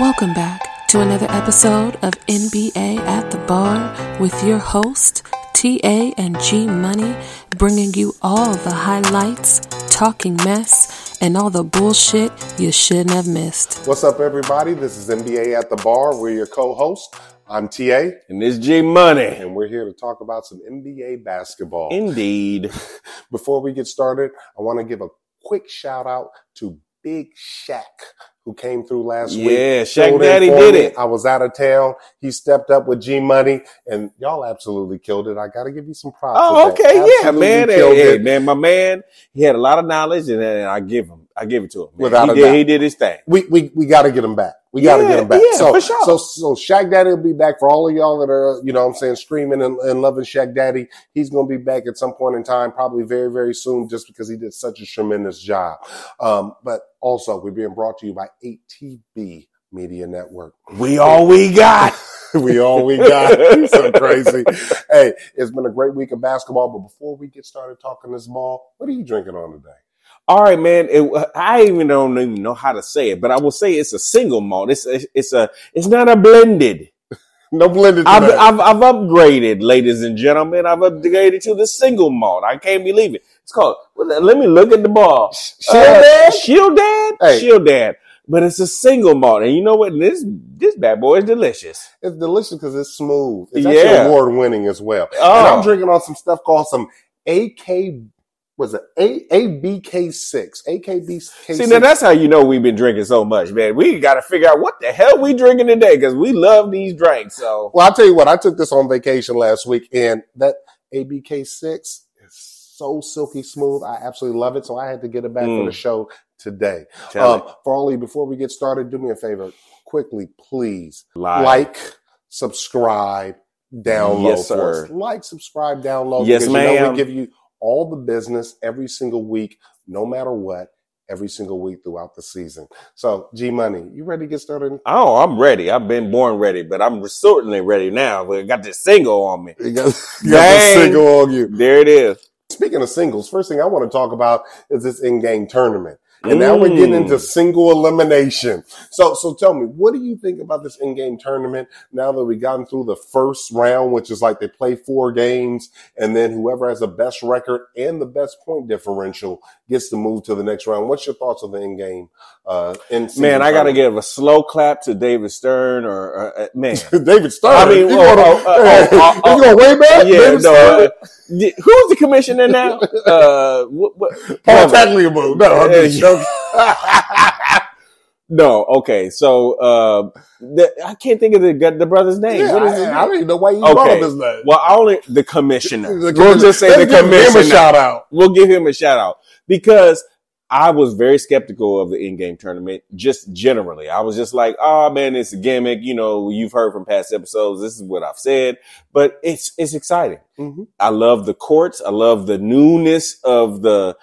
Welcome back to another episode of NBA at the Bar with your host, TA and G Money, bringing you all the highlights, talking mess, and all the bullshit you shouldn't have missed. What's up, everybody? This is NBA at the Bar. We're your co-host. I'm TA, And this G Money. and we're here to talk about some NBA basketball. Indeed. Before we get started, I want to give a quick shout out to Big Shaq, who came through last week. Yeah, Shaq Daddy did it. I was out of town. He stepped up with G Money, and y'all absolutely killed it. I got to give you some props. Oh, okay, yeah, man. Hey, hey, man, my man, he had a lot of knowledge, and, and I give him, I give it to him. man. Without he a did, doubt. he did his thing. we we we got to get him back. We got to Yeah, get him back. yeah, so for sure. so so Shaq Daddy will be back for all of y'all that are you know what I'm saying screaming and, and loving Shaq Daddy. He's going to be back at some point in time, probably very very soon, just because he did such a tremendous job. Um, but also we're being brought to you by ATB Media Network. We all we got. we all we got. so crazy. Hey, it's been a great week of basketball. But before we get started talking this ball, what are you drinking on today? All right, man. It, I even don't even know how to say it, but I will say it's a single malt. It's a, it's a, it's not a blended. No blended. I've. I've, I've upgraded, ladies and gentlemen. I've upgraded to the single malt. I can't believe it. It's called. Let me look at the ball. Shield Uh, Dad? Shield Dad. Hey. Shield Dad. But it's a single malt, and you know what? This this bad boy is delicious. It's delicious because it's smooth. It's Yeah. actually award winning as well. And Oh. I'm drinking on some stuff called some AK. Was it A ABK six? AKB See, now that's how you know we've been drinking so much, man. We got to figure out what the hell we drinking today because we love these drinks. So Well, I'll tell you what. I took this on vacation last week, and that ABK six is so silky smooth. I absolutely love it. So I had to get it back for Mm. the show today. Um, for you, before we get started, do me a favor, quickly, please. Live. like, subscribe, download Yes, for us. sir. Like, subscribe, download. Yes, because You know, we give you all the business every single week, no matter what, every single week throughout the season. So, G Money, you ready to get started? Oh, I'm ready. I've been born ready, but I'm certainly ready now. We got this single on me. You got, you got the single on you. There it is. Speaking of singles, first thing I want to talk about is this in-game tournament. And now we're getting into single elimination. So, so tell me, what do you think about this in-game tournament now that we've gotten through the first round, which is like they play four games, and then whoever has the best record and the best point differential gets to move to the next round. What's your thoughts on the in-game? Uh, in Man, I got to give a slow clap to David Stern or, or uh, man. David Stern. I mean, you oh, going, you going way back? Yeah, David no. Uh, who's the commissioner now? Uh, what, what, Paul. Tagliabue. No, I'm just joking. no, okay. So uh, the, I can't think of the the brother's name. Yeah, what is his I, name? I don't even know why you Okay. brought up his name. Well, I only the commissioner. The we'll just say Let's the give him a commissioner. shout out. We'll give him a shout out because I was very skeptical of the in-game tournament, just generally. I was just like, "Oh man, it's a gimmick." You know, you've heard from past episodes. This is what I've said, but it's it's exciting. Mhm. I love the courts. I love the newness of the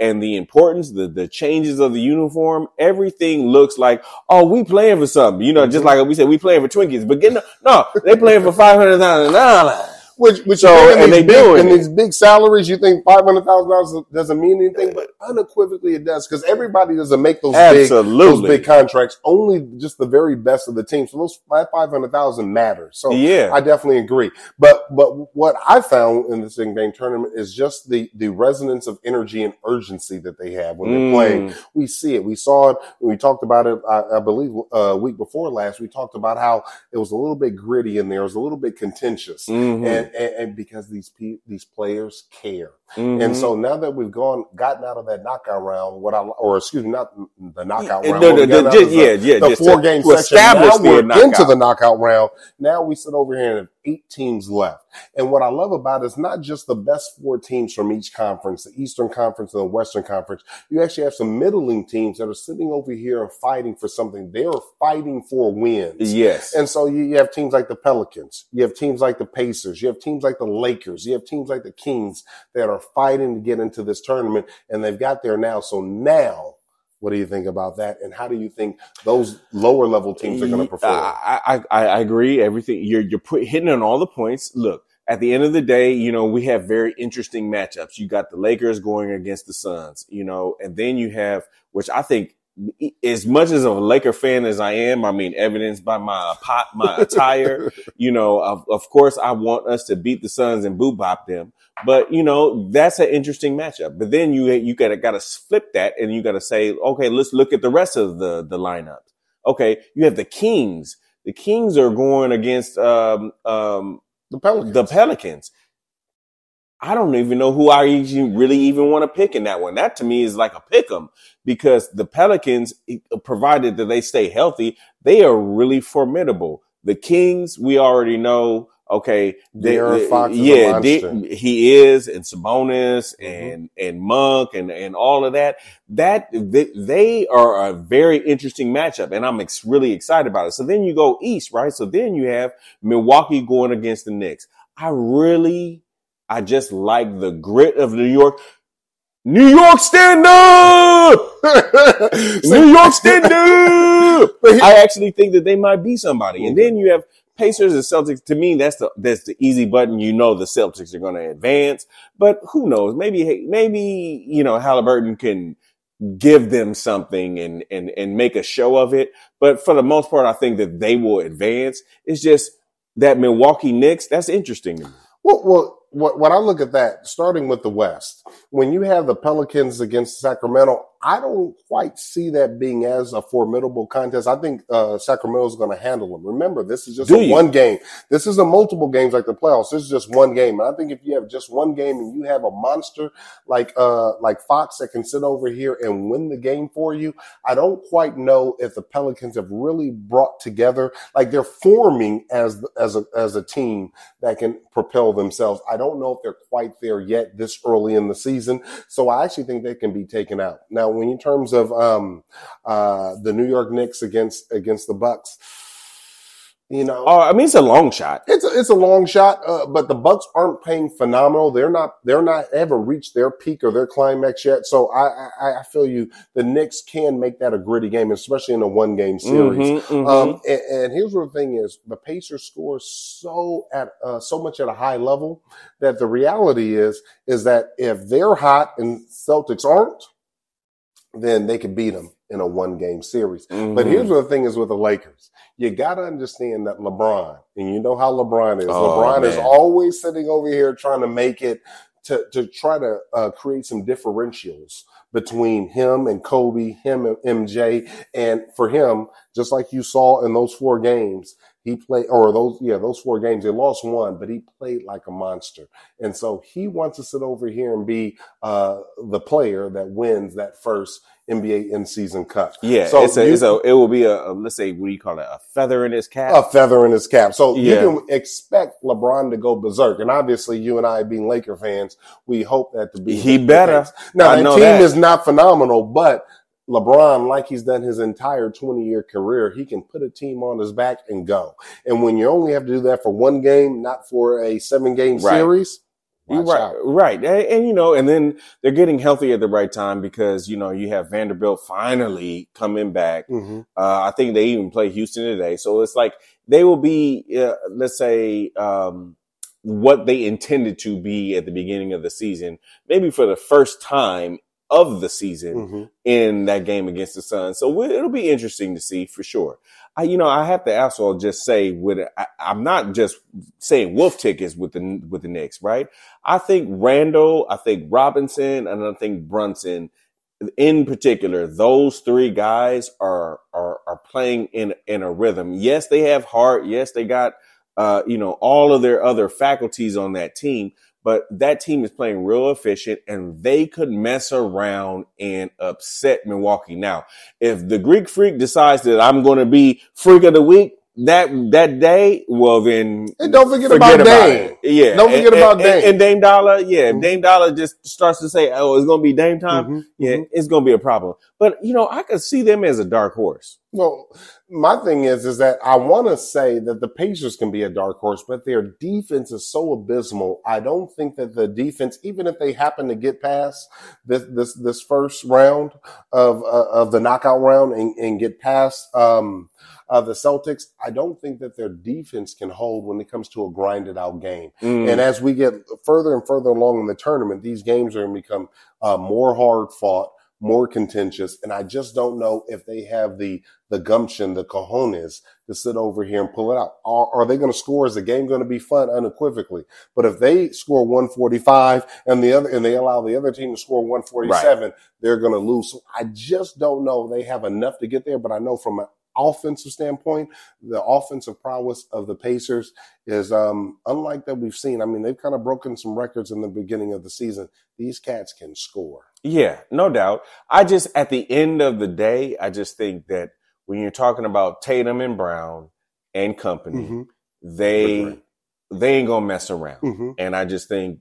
and the importance, the the changes of the uniform. Everything looks like, oh, we playing for something. You know, just Mhm. like we said, we playing for Twinkies, but getting no, they playing for five hundred thousand dollars. Which, which So, you think in and these they big, doing in these big salaries, you think five hundred thousand dollars doesn't mean anything, but unequivocally it does because everybody doesn't make those big, those big contracts. Only just the very best of the team. So those five hundred thousand matters. So yeah. I definitely agree. But but what I found in this in game tournament is just the the resonance of energy and urgency that they have when they're playing. Mm. We see it. We saw it. We talked about it. I, I believe uh, week before last. We talked about how it was a little bit gritty in there. It was a little bit contentious, Mhm. and, and and because these pe- these players care. Mhm. And so now that we've gone gotten out of that knockout round, what I or excuse me, not the knockout round. no, what we no, no, just- the- yeah, yeah, the four to- game to section. Now we're into the knockout round. Now we sit over here and have eight teams left. And what I love about it is not just the best four teams from each conference, the Eastern Conference and the Western Conference. You actually have some middling teams that are sitting over here and fighting for something. They are fighting for wins. yes. And so you, you have teams like the Pelicans, you have teams like the Pacers, you have teams like the Lakers, you have teams like the Kings that are fighting to get into this tournament, and they've got there now. So now, what do you think about that? And how do you think those lower level teams are going to perform? Uh, I, I, I agree. Everything you're you're put, hitting on all the points. Look, at the end of the day, you know we have very interesting matchups. You got the Lakers going against the Suns, you know, and then you have which I think as much as a Laker fan as I am, I mean, evidenced by my pot, my attire, you know, of, of course, I want us to beat the Suns and boo bop them. But you know, that's an interesting matchup. But then you you gotta gotta flip that, and you gotta say, okay, let's look at the rest of the the lineup. Okay, you have the Kings. The Kings are going against um, um, The Pelicans. the Pelicans. I don't even know who I even really even want to pick in that one. That to me is like a pick 'em because the Pelicans, provided that they stay healthy, they are really formidable. The Kings, we already know. Okay, they, De'Aaron Fox yeah. Mm-hmm. they- he is, and Sabonis, and and Monk, and and all of that. That they, they are a very interesting matchup, and I'm ex- really excited about it. So then you go east, right? So then you have Milwaukee going against the Knicks. I really, I just like the grit of New York. New York stand up! New York stand up! I actually think that they might be somebody. And then you have Pacers and Celtics. To me, that's the that's the easy button. You know the Celtics are going to advance, but who knows? Maybe maybe you know Halliburton can give them something and and and make a show of it. But for the most part, I think that they will advance. It's just that Milwaukee Knicks. That's interesting to me. Well, well what, when I look at that, starting with the West, when you have the Pelicans against Sacramento, I don't quite see that being as a formidable contest. I think uh, Sacramento is going to handle them. Remember, this is just a one game. This isn't multiple games like the playoffs. This is just one game. And I think if you have just one game and you have a monster like uh, like Fox that can sit over here and win the game for you, I don't quite know if the Pelicans have really brought together like they're forming as as a as a team that can propel themselves. I don't know if they're quite there yet this early in the season. So I actually think they can be taken out. Now, when in terms of um, uh, the New York Knicks against against the Bucks, you know, Oh, I mean, it's a long shot. it's a, it's a long shot, uh, but the Bucks aren't playing phenomenal. They're not they're not they haven't reached their peak or their climax yet. So I I, I feel you. The Knicks can make that a gritty game, especially in a one game series. Mhm, mhm. Um, and, and here's what the thing is: the Pacers score so at uh, so much at a high level that the reality is is that if they're hot and Celtics aren't, then they could beat them in a one game series. But Mhm. here's what the thing is with the Lakers: you got to understand that LeBron, and you know how LeBron is. Oh, LeBron is always sitting over here trying to make it to to try to uh, create some differentials between him and Kobe, him and MJ, and for him, just like you saw in those four games, he played or those yeah those four games. They lost one, but he played like a monster, and so he wants to sit over here and be uh, the player that wins that first NBA in season cup. Yeah, so it's a, you- it's a, it will be a, a, let's say, what do you call it? A feather in his cap. a feather in his cap. So Yeah. you can expect LeBron to go berserk. And obviously, you and I, being Laker fans, we hope that to be. He better. case. Now, I that team that. is not phenomenal, but LeBron, like he's done his entire 20 year career, he can put a team on his back and go. And when you only have to do that for one game, not for a seven game Right. series, right, out. right, and, and, you know, and then they're getting healthy at the right time because you know you have Vanderbilt finally coming back. Mhm. Uh, I think they even play Houston today, so it's like they will be, uh, let's say, um, what they intended to be at the beginning of the season, maybe for the first time of the season Mhm. in that game against the Suns. So it'll be interesting to see for sure. I, you know, I have to also just say, with I, I'm not just saying wolf tickets with the with the Knicks, right? I think Randle, I think Robinson, and I think Brunson, in particular, those three guys are are are playing in in a rhythm. Yes, they have heart. Yes, they got uh, you know all of their other faculties on that team, but that team is playing real efficient and they could mess around and upset Milwaukee. Now, if the Greek freak decides that I'm going to be freak of the week that that day, well then And don't forget, about Dame. it. Yeah, Don't forget and, about and, Dame. And, and Dame Dollar, yeah, Mhm. Dame Dollar just starts to say, "Oh, it's going to be Dame time," Mhm. yeah, Mhm. it's going to be a problem. But you know, I could see them as a dark horse. Well, my thing is, is that I want to say that the Pacers can be a dark horse, but their defense is so abysmal. I don't think that the defense, even if they happen to get past this this this first round of uh, of the knockout round and, and get past um, uh, the Celtics, I don't think that their defense can hold when it comes to a grinded out game. Mm. And as we get further and further along in the tournament, these games are going to become uh, more hard fought, more contentious. And I just don't know if they have the the gumption, the cojones to sit over here and pull it out. Are, are they going to score? Is the game going to be fun unequivocally? But if they score 145 and the other and they allow the other team to score 147, right. they're going to lose. So I just don't know they have enough to get there. But I know from an offensive standpoint, the offensive prowess of the Pacers is um, unlike that we've seen. I mean, they've kind of broken some records in the beginning of the season. These cats can score. Yeah, no doubt. I just, at the end of the day, I just think that when you're talking about Tatum and Brown and company, mm-hmm. they they ain't gonna mess around. Mm-hmm. And I just think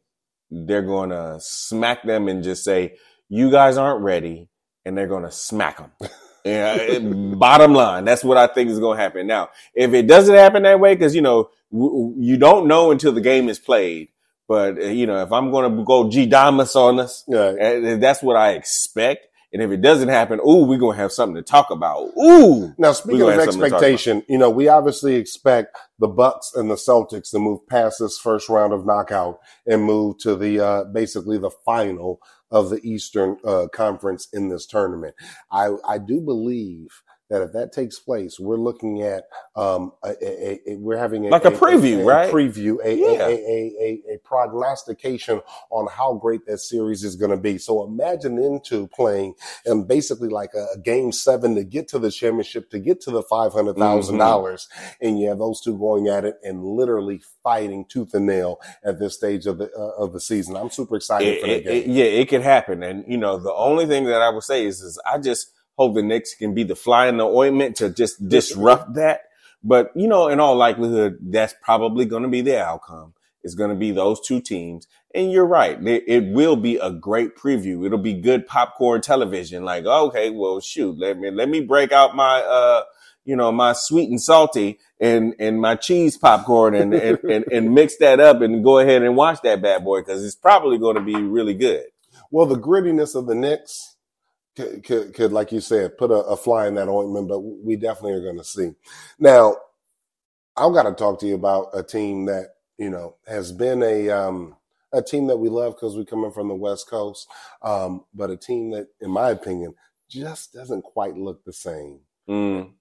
they're gonna smack them and just say, "You guys aren't ready," and they're gonna smack them. Yeah, bottom line, that's what I think is going to happen. Now, if it doesn't happen that way, because you know w- you don't know until the game is played. But uh, you know, if I'm going to go G Damas on us, yeah. Uh, that's what I expect. And if it doesn't happen, ooh, we're gonna have something to talk about. Ooh. Now, speaking of expectation, you know, we obviously expect the Bucks and the Celtics to move past this first round of knockout and move to the uh, basically the final of the Eastern uh, Conference in this tournament. I, I do believe that if that takes place, we're looking at um, a, a, a, we're having like a, preview, right? Preview, a, yeah. a, a, prognostication on how great that series is going to be. So imagine into playing and basically like a, game seven to get to the championship, to get to the five hundred thousand mm-hmm. dollars, and you have those two going at it and literally fighting tooth and nail at this stage of the uh, of the season. I'm super excited it, for that game. It, yeah, it could happen, and you know the only thing that I would say is, is I just hope the Knicks can be the fly in the ointment to just disrupt that. But, you know, in all likelihood, that's probably going to be the outcome. It's going to be those two teams. And you're right. It will be a great preview. It'll be good popcorn television. Like, okay, well, shoot, let me, let me break out my, uh, you know, my sweet and salty and, and my cheese popcorn and, and, and, and mix that up and go ahead and watch that bad boy because it's probably going to be really good. Well, the grittiness of the Knicks, could, could, could, like you said, put a, a, fly in that ointment, but we definitely are going to see. Now, I've got to talk to you about a team that, you know, has been a, um, a team that we love because we're coming from the West Coast, um, but a team that, in my opinion, just doesn't quite look the same. Mm.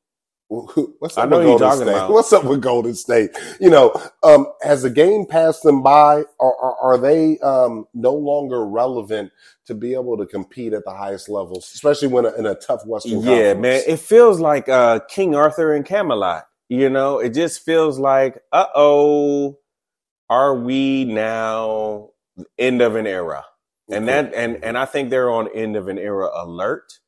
What's up I know with Golden State? About. What's up with Golden State? You know, um, has the game passed them by, or, or are they um, no longer relevant to be able to compete at the highest levels, especially when in a tough Western? Yeah, conference? man, it feels like uh, King Arthur and Camelot. You know, it just feels like, uh oh, are we now end of an era? And that, and and I think they're on end of an era alert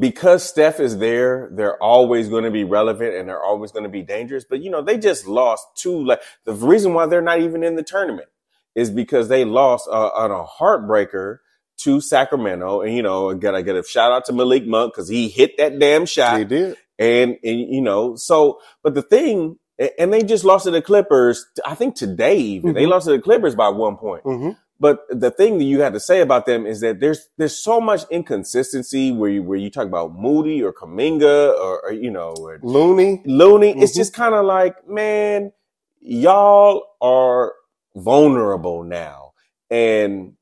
because Steph is there, they're always going to be relevant and they're always going to be dangerous. But you know, they just lost two. Like the reason why they're not even in the tournament is because they lost uh, on a heartbreaker to Sacramento. And you know, again, I get a shout out to Malik Monk because he hit that damn shot. He did. And, and you know, so but the thing, and they just lost to the Clippers. I think today even mm-hmm. they lost to the Clippers by one point. Mm-hmm. But the thing that you had to say about them is that there's there's so much inconsistency where you where you talk about Moody or Kuminga or, or you know or Looney Looney. Mm-hmm. It's just kind of like man, y'all are vulnerable now, and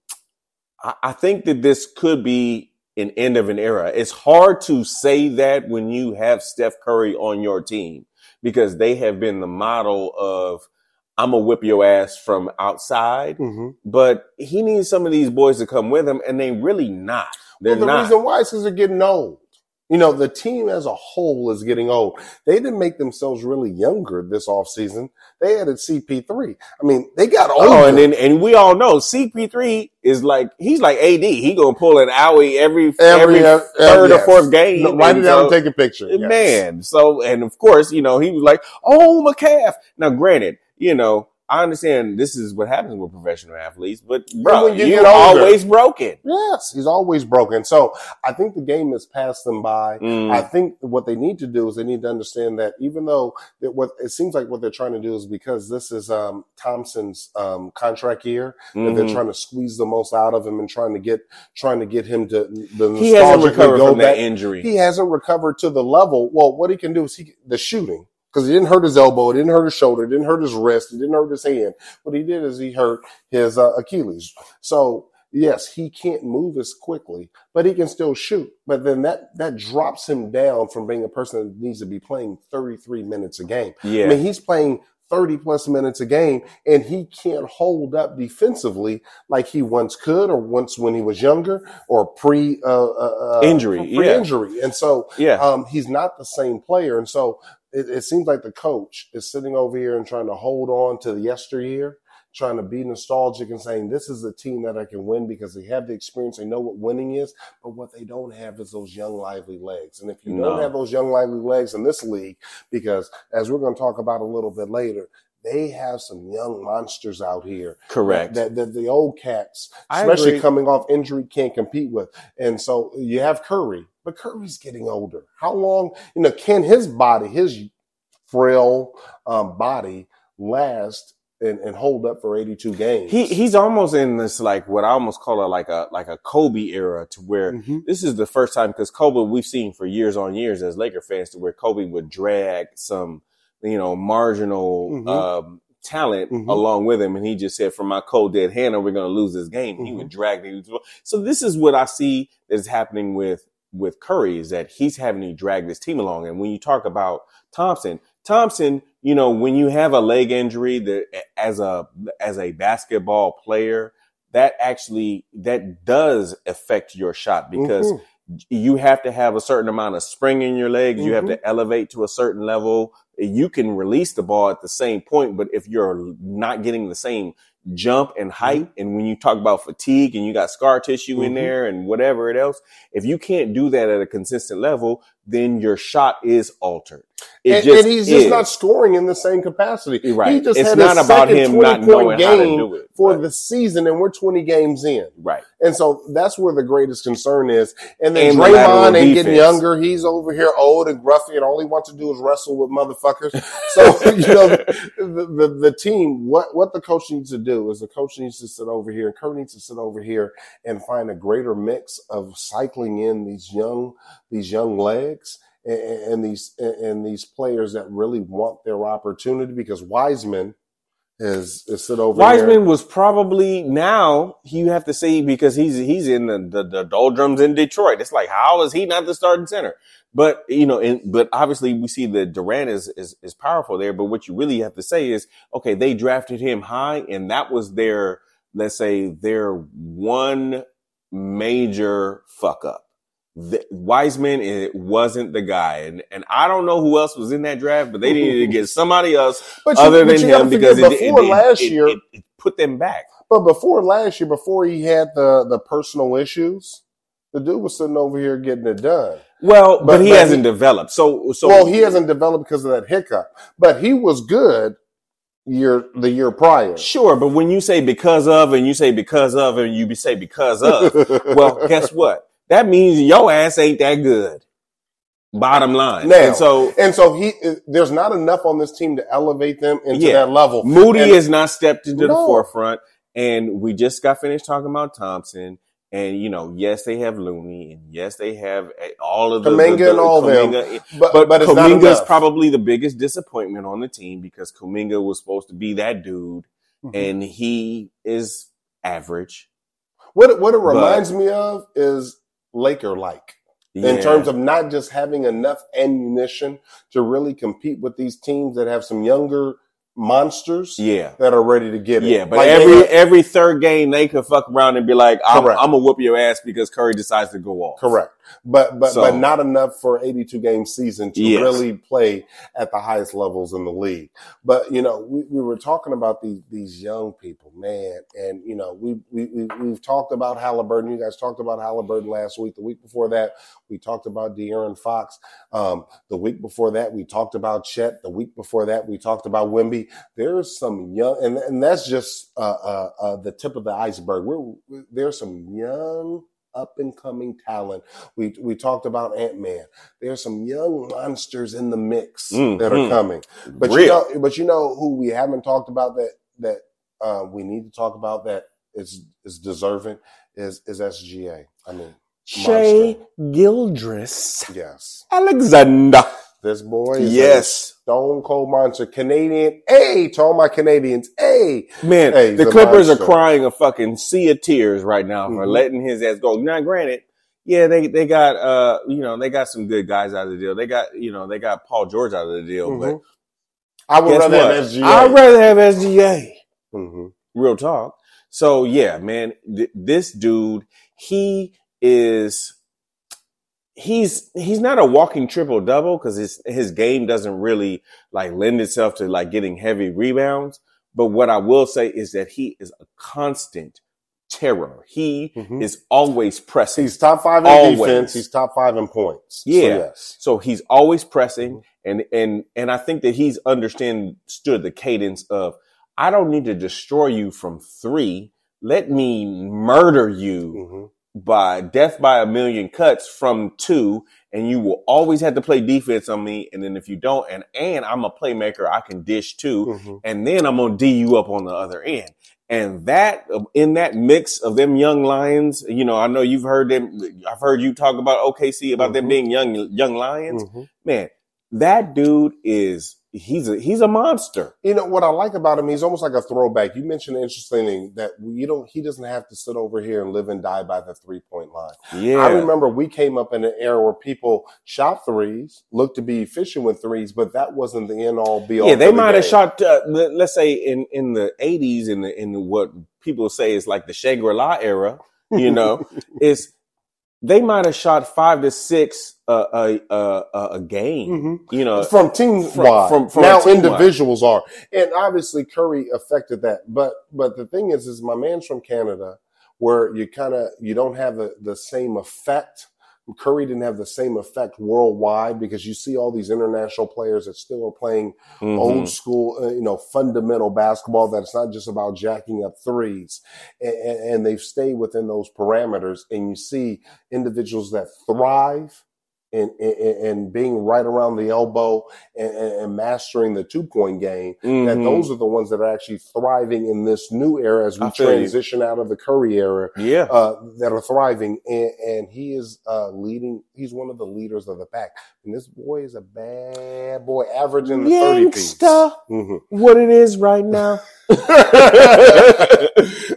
I, I think that this could be an end of an era. It's hard to say that when you have Steph Curry on your team because they have been the model of I'm gonna whip your ass from outside. Mm-hmm. But he needs some of these boys to come with him, and they really not. They're well, the not. reason why is because they're getting old. You know, the team as a whole is getting old. They didn't make themselves really younger this offseason. They added CP3. I mean, they got older. Oh, and then, and we all know CP3 is like, he's like AD. He gonna pull an owie every, every, every uh, third yes. or fourth game. No, write it down and take a picture. Yes. Man. So, and of course, you know, he was like, oh, my calf. Now, granted, you know, I understand this is what happens with professional athletes, but bro, you you're always broken. Yes, he's always broken. So I think the game has passed them by. Mm. I think what they need to do is they need to understand that even though it, what it seems like what they're trying to do is because this is um, Thompson's um, contract year, mm-hmm. that they're mm-hmm. trying to squeeze the most out of him and trying to get trying to get him to the he hasn't recovered from that injury. He hasn't recovered to the level. Well, what he can do is he the shooting because he didn't hurt his elbow, it didn't hurt his shoulder, it didn't hurt his wrist, it didn't hurt his hand. What he did is he hurt his uh, Achilles. So yes, he can't move as quickly, but he can still shoot. But then that that drops him down from being a person that needs to be playing 33 minutes a game. Yeah. I mean, he's playing 30 plus minutes a game and he can't hold up defensively like he once could or once when he was younger or pre uh, uh, uh, Injury, pre yeah. injury. And so yeah. um, he's not the same player. And so it, it seems like the coach is sitting over here and trying to hold on to the yesteryear, trying to be nostalgic and saying, this is a team that I can win because they have the experience. They know what winning is. But what they don't have is those young, lively legs. And if you No. don't have those young, lively legs in this league, because as we're going to talk about a little bit later, they have some young monsters out here Correct. that, that the old cats, especially coming off injury, can't compete with. And so you have Curry, but Curry's getting older. How long, you know, can his body, his frail um, body last and, and hold up for 82 games? he he's almost in this like what I almost call it like a like a Kobe era to where Mhm. this is the first time because Kobe we've seen for years on years as Laker fans to where Kobe would drag some you know marginal Mhm. um, talent Mhm. along with him, and he just said, "From my cold dead hand, we're going to lose this game." He Mhm. would drag the so this is what I see is happening with with Curry is that he's having to drag this team along, and when you talk about Thompson, Thompson, you know, when you have a leg injury that as a as a basketball player, that actually that does affect your shot because Mhm. You have to have a certain amount of spring in your legs. You have to elevate to a certain level. You can release the ball at the same point, but if you're not getting the same jump and height, and when you talk about fatigue and you got scar tissue in Mhm. there and whatever it else, if you can't do that at a consistent level, then your shot is altered. It and, just and he's just not scoring in the same capacity. Right. He just It's had not his about second him not knowing how to do it. for Right. the season, and we're 20 games in. Right. And so that's where the greatest concern is. And then And Draymond ain't getting younger. He's over here old and gruffy, and all he wants to do is wrestle with motherfuckers. So, you know, the, the, the team, what, what the coach needs to do is the coach needs to sit over here, and Kerr needs to sit over here and find a greater mix of cycling in these young, these young legs and, and these, and these players that really want their opportunity because Wiseman is, is sit over Wiseman here. was probably now you have to say because he's he's in the, the the doldrums in Detroit. It's like how is he not the starting center? But you know, but obviously we see that Durant is, is is powerful there. But what you really have to say is, okay, they drafted him high, and that was their let's say their one major fuck up. The, Wiseman it wasn't the guy, and and I don't know who else was in that draft, but they needed to get somebody else But you- other but than him because it, before it- last it- year, it- it put them back. But before last year, before he had the the personal issues, the dude was sitting over here getting it done. Well, but, But- he but hasn't he- developed. So, so well, he hasn't developed because of that hiccup, but he was good year the year prior. Sure, but when you say because of, and you say because of, and you say because of, well, guess what? That means your ass ain't that good. Bottom line. Now, and so and so he there's not enough on this team to elevate them into Yeah. that level. Moody And- has not stepped into the forefront. And we just got finished talking about Thompson. And you know, yes, they have Looney, and yes, they have eh, all of the Kuminga the- the- and all them. But But, but it's not Kuminga is probably the biggest disappointment on the team because Kuminga was supposed to be that dude, Mhm. and he is average. what what it reminds me of is Laker like. in terms of not just having enough ammunition to really compete with these teams that have some younger monsters yeah. that are ready to get it. Yeah, but Like, every they- every third game they could fuck around and be like, "I'm. I'm gonna whoop your ass" because Curry decides to go off. correct, but but So- but not enough for 82 game season to Yes. really play at the highest levels in the league. But you know, we, we were talking about these these young people, man, and you know, we we, we we've talked about Halliburton. You guys talked about Halliburton last week. The week before that, we talked about De'Aaron Fox. Um, the week before that, we talked about Chet. The week before that, we talked about Wimby. There's some young, and, and that's just uh, uh, uh, the tip of the iceberg. We're, there's some young, up and coming talent. We we talked about Ant Man. There's some young monsters in the mix Mm, that are mm. coming. But you know, but you know who we haven't talked about that that uh, we need to talk about that is is deserving is is SGA. I mean, Shai Gilgeous yes. Alexander. This boy is Yes. a stone cold monster. Canadian, hey, to all my Canadians, hey. Man, Hey, the Clippers monster. are crying a fucking sea of tears right now for Mhm. letting his ass go. Now, granted, yeah, they they got uh you know they got some good guys out of the deal. They got you know they got Paul George out of the deal, but Mhm. I would rather what? have SGA. I'd rather have SGA. hmm Real talk. So yeah, man, th- this dude, he is. He's he's not a walking triple double because his his game doesn't really like lend itself to like getting heavy rebounds. But what I will say is that he is a constant terror. He Mhm. is always pressing. He's top five in Always. defense. He's top five in points. So, Yeah. yes. So he's always pressing, and and and I think that he's understood the cadence of I don't need to destroy you from three. Let me murder you hmm by death by a million cuts from two, and you will always have to play defense on me. And then if you don't, and and I'm a playmaker, I can dish too, hmm and then I'm gonna D you up on the other end. And that in that mix of them young lions, you know, I know you've heard them. I've heard you talk about OKC about them Mhm. being young young lions. hmm Man, that dude is he's a he's a monster. You know what I like about him? He's almost like a throwback. You mentioned interesting that you don't. He doesn't have to sit over here and live and die by the three point line. Yeah, I remember we came up in an era where people shot threes, looked to be efficient with threes, but that wasn't the end all be all. yeah, they the might have shot. Uh, let- let's say in in the eighties, in the in what people say is like the Shangri La era. You know, is they might have shot five to six uh, a a a, a game. Mhm. You know, from team from- wide. from- from now individuals are, and obviously Curry affected that. But but the thing is, is my man's from Canada, where you kind of you don't have the the same effect. Curry didn't have the same effect worldwide because you see all these international players that still are playing Mhm. old school, uh, you know, fundamental basketball that it's not just about jacking up threes. And, and they've stayed within those parameters. And you see individuals that thrive in, in, in being right around the elbow and, and and mastering the two point game. That Mhm. those are the ones that are actually thriving in this new era as we I transition out of the Curry era yeah. uh, that are thriving, and, and he is uh, leading. He's one of the leaders of the pack, and this boy is a bad boy, averaging the thirty piece. Youngster, Mhm. what it is right now? and,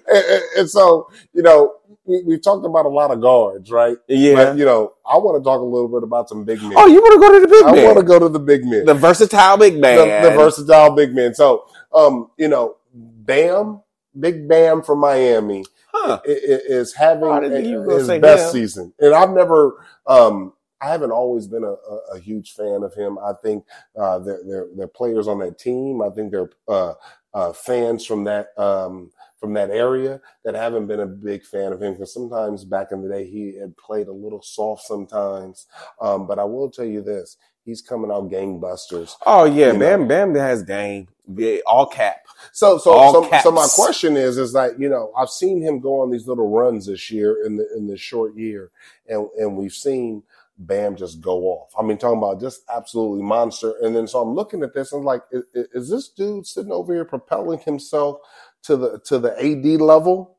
and- and so, you know, we, we've talked about a lot of guards, right? Yeah. But you know, I want to talk a little bit about some big men. oh, you want to go to the big I man? I want to go to the big men, the versatile big man. the versatile big man. So, um, you know, Bam, Big Bam from Miami. Huh. is having I didn't think you were gonna his best him. season, and I've never, um, I haven't always been a, a, a huge fan of him. I think uh, they're, they're they're players on that team. I think they're uh, uh, fans from that um, from that area that haven't been a big fan of him because sometimes back in the day he had played a little soft sometimes. Um, but I will tell you this: he's coming out gangbusters. Oh yeah, Bam Bam has game. Yeah, all cap. So, so, so, so my question is, is like, you know, I've seen him go on these little runs this year in the, in this short year and, and we've seen Bam just go off. I mean, talking about just absolutely monster. And then, so I'm looking at this and like, is, is this dude sitting over here propelling himself to the, to the AD level?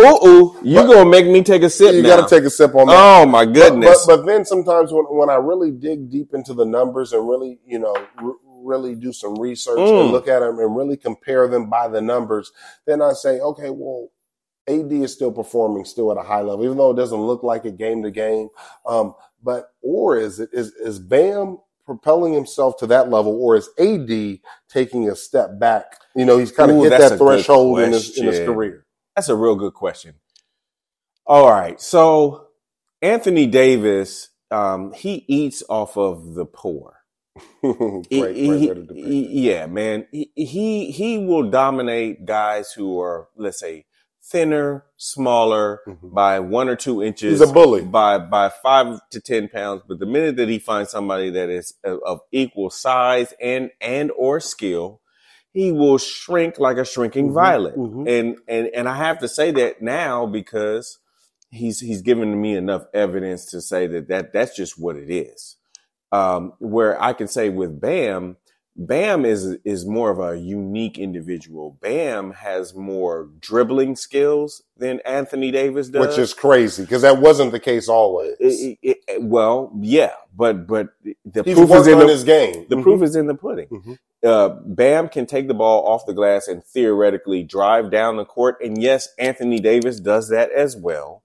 Ooh, ooh, you But- gonna make me take a sip you now. got to take a sip on that. oh my But- goodness. But, but then sometimes when, when I really dig deep into the numbers and really, you know, r- really do some research Mm. and look at them and really compare them by the numbers, then I say, okay, well, AD is still performing still at a high level, even though it doesn't look like it game to game. Um, but or is it is is Bam propelling himself to that level, or is AD taking a step back? You know, he's kind of Ooh, hit that threshold in his in his career. That's a real good question. All right. So Anthony Davis, um, he eats off of the poor. great, He- great he- way to depict it. he- yeah, man. He, he he will dominate guys who are, let's say, thinner, smaller Mhm. by one or two inches. He's a bully. by by five to ten pounds. But the minute that he finds somebody that is of, equal size and and or skill, he will shrink like a shrinking Mhm, violet. mhm. And and and I have to say that now because he's he's given me enough evidence to say that that that's just what it is. Um, where I can say with Bam, Bam is is more of a unique individual. Bam has more dribbling skills than Anthony Davis does, which is crazy because that wasn't the case always. It- it- it- well, yeah, but but the He's proof is in the his game. the Mhm. proof is in the pudding. Mhm. Uh, Bam can take the ball off the glass and theoretically drive down the court. And yes, Anthony Davis does that as well.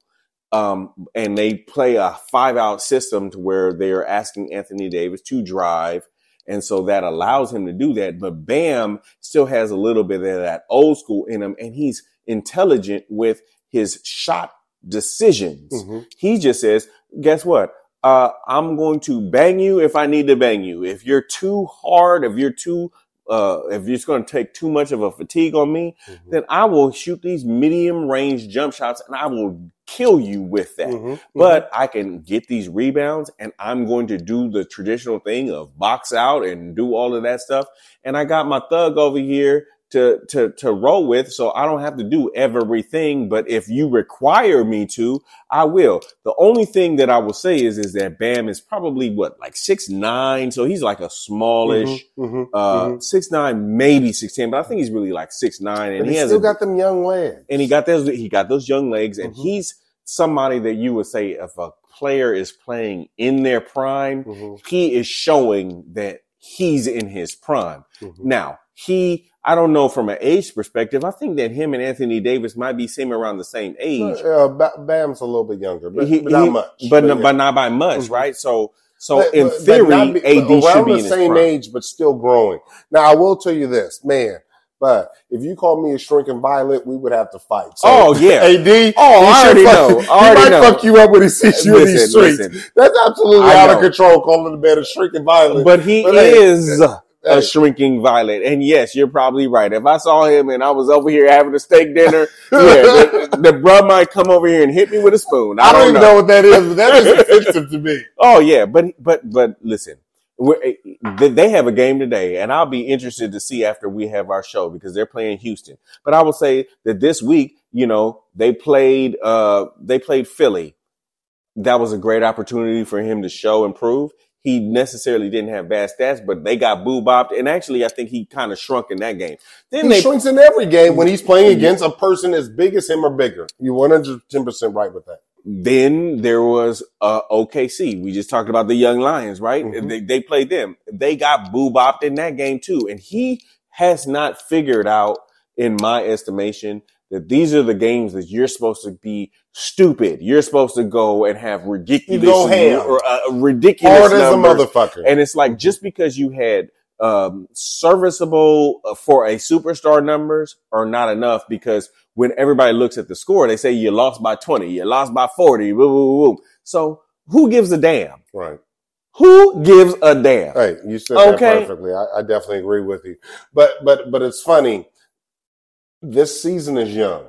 Um, and they play a five out system to where they're asking Anthony Davis to drive. And so that allows him to do that. But Bam still has a little bit of that old school in him and he's intelligent with his shot decisions. Mhm. He just says, guess what? Uh, I'm going to bang you if I need to bang you. If you're too hard, if you're too, uh, if it's going to take too much of a fatigue on me, Mhm. then I will shoot these medium range jump shots and I will kill you with that. Mhm. But I can get these rebounds and I'm going to do the traditional thing of box out and do all of that stuff. And I got my thug over here to, to, to roll with. So I don't have to do everything. But if you require me to, I will. The only thing that I will say is, is that Bam is probably what, like six, nine. So he's like a smallish, Mhm. Mhm. uh, Mhm. six, nine, maybe six, ten, but I think he's really like six, nine. And But he he still a, got them young legs. and he got those he got those young legs and Mhm. he's somebody that you would say if a player is playing in their prime Mhm. he is showing that he's in his prime Mhm. now he i don't know from an age perspective i think that him and anthony davis might be same around the same age Uh, Bam's a little bit younger, but, He- but not he- much. but, yeah. but not by much Mhm. right so so But- in but- but theory be- ad but should be the same prime. age, but still growing. Now, I will tell you this, man. But if you call me a shrinking violet, we would have to fight. So, oh yeah AD. Oh, he I already fuck- know. I He might know. fuck you up when he sees you in these streets. listen. That's absolutely I out of control. Calling the man a shrinking violet. but he But is hey. A shrinking violet. And yes, you're probably right. If I saw him and I was over here having a steak dinner, yeah, the, the bruh might come over here and hit me with a spoon. I, I don't don't even know. know what that is, but that is offensive to me. Oh yeah, but but but listen, eh, they they have a game today, and I'll be interested to see after we have our show because they're playing Houston. But I will say that this week, you know, they played uh they played Philly. That was a great opportunity for him to show and prove. He necessarily didn't have bad stats, but they got boo bopped, and actually, I think he kind of shrunk in that game. Then He they shrinks in every game when he's playing against a person as big as him or bigger. You're 110% right with that. Then there was uh, OKC. We just talked about the Young Lions, right? Mhm. They, they played them. They got boo bopped in that game too. And he has not figured out, in my estimation, that these are the games that you're supposed to be stupid. You're supposed to go and have ridiculous You go ham. or uh, ridiculous Hard as a motherfucker. And it's like just because you had um, serviceable uh, for a superstar numbers are not enough because when everybody looks at the score, they say you lost by 20, you lost by 40, woo, woo, woo, woo. So who gives a damn? right. Who gives a damn? Hey, you said Okay. that perfectly. I, I definitely agree with you. But but but it's funny. This season is young,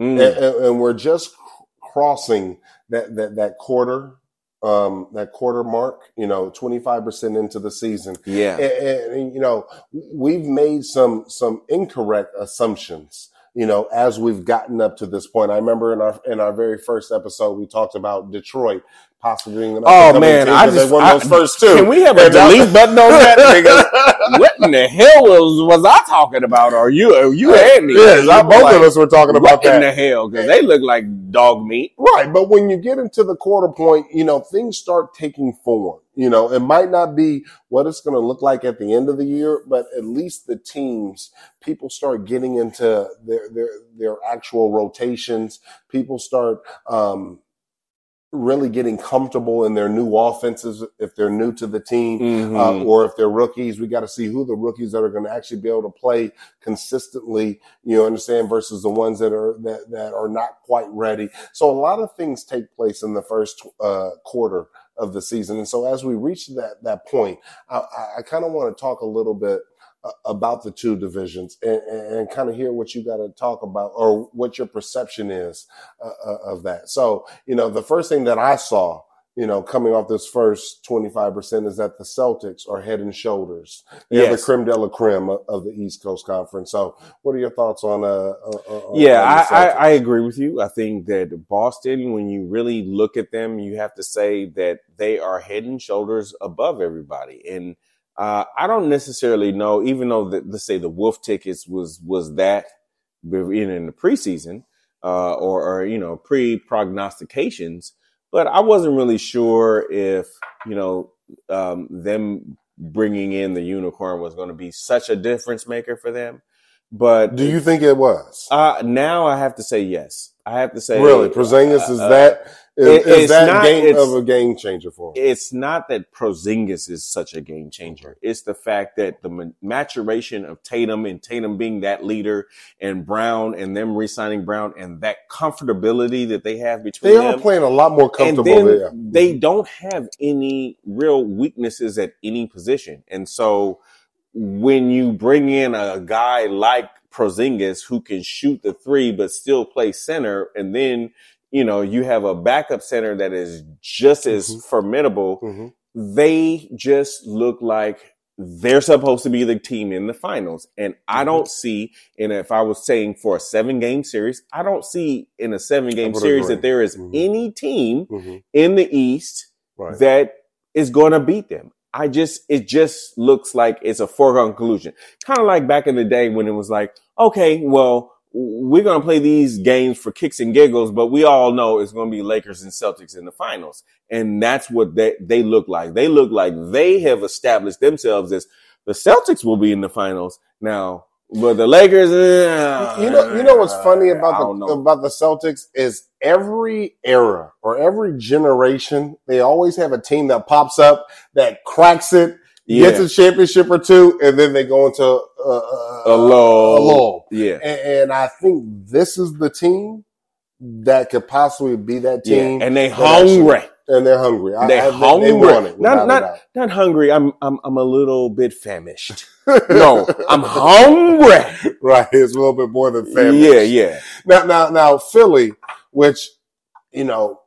Mm. and, and, we're just crossing that that that quarter, um, that quarter mark. You know, twenty five percent into the season, Yeah. and, and, you know we've made some some incorrect assumptions. You know, as we've gotten up to this point, I remember in our in our very first episode we talked about Detroit possibly Oh, man, I I 'cause they just- won I- those first two. Can we have a delete button on that? What in the hell was, was I talking about? Or you, you and me? Yes, I both of us were talking about what in the hell? Because they look like dog meat. Right, but when you get into the quarter point, you know, things start taking form. You know, it might not be what it's going to look like at the end of the year, but at least the teams, people start getting into their their their actual rotations. People start um really getting comfortable in their new offenses if they're new to the team Mm-hmm. uh, or if they're rookies, we got to see who the rookies that are going to actually be able to play consistently. You know understand versus the ones that are that that are not quite ready. So a lot of things take place in the first uh, quarter of the season, and so as we reach that that point, I, I, kind of want to talk a little bit uh, about the two divisions and, and, kind of hear what you got to talk about or what your perception is uh, uh, of that. So you know, the first thing that I saw you know, coming off this first 25% is that the Celtics are head and shoulders. They're Yes. the creme de la creme of, the East Coast Conference. So what are your thoughts on, uh, uh, uh Yeah, on the I, I, I agree with you. I think that Boston, when you really look at them, you have to say that they are head and shoulders above everybody. And Uh, I don't necessarily know, even though the, let's say the Wolf tickets was was that in, in the preseason uh, or, or you know pre prognostications, but I wasn't really sure if you know um, them bringing in the unicorn was going to be such a difference maker for them. But do you think it was? Uh, now I have to say yes. I have to say really, Porzingis is uh, that is, it- is it's that not- game of a game changer for him? it's not that Porzingis is such a game changer. It's the fact that the maturation of Tatum and Tatum being that leader and Brown and them re-signing Brown and that comfortability that they have between They are playing a lot more comfortable there. they don't have any real weaknesses at any position. And so when you bring in a guy like Porzingis who can shoot the three but still play center, and then you know you have a backup center that is just as Mhm. formidable, Mhm. they just look like they're supposed to be the team in the finals. And I Mhm. don't see, and if I was saying for a seven game series, I don't see in a seven game series agree. that there is Mhm. any team Mhm. in the East Right. that is going to beat them. I just, it just looks like it's a foregone conclusion. Kind of like back in the day when it was like, okay, well, we're going to play these games for kicks and giggles, but we all know it's going to be Lakers and Celtics in the finals. And that's what they, they look like. They look like they have established themselves as the Celtics will be in the finals. Now, but the Lakers, uh, you know, you know what's funny about the know. about the Celtics is every era or every generation they always have a team that pops up that cracks it, yeah, gets a championship or two, and then they go into uh, a lull. a lull. Yeah. And, and I think this is the team that could possibly be that Yeah, team, and they that actually- hungry. and they're hungry. I- They're I, hungry. They want it. Not- not- Not hungry. I'm I'm I'm a little bit famished. No, I'm hungry. right. It's a little bit more than famished. Yeah, yeah. Now, now, now, Philly, which you know,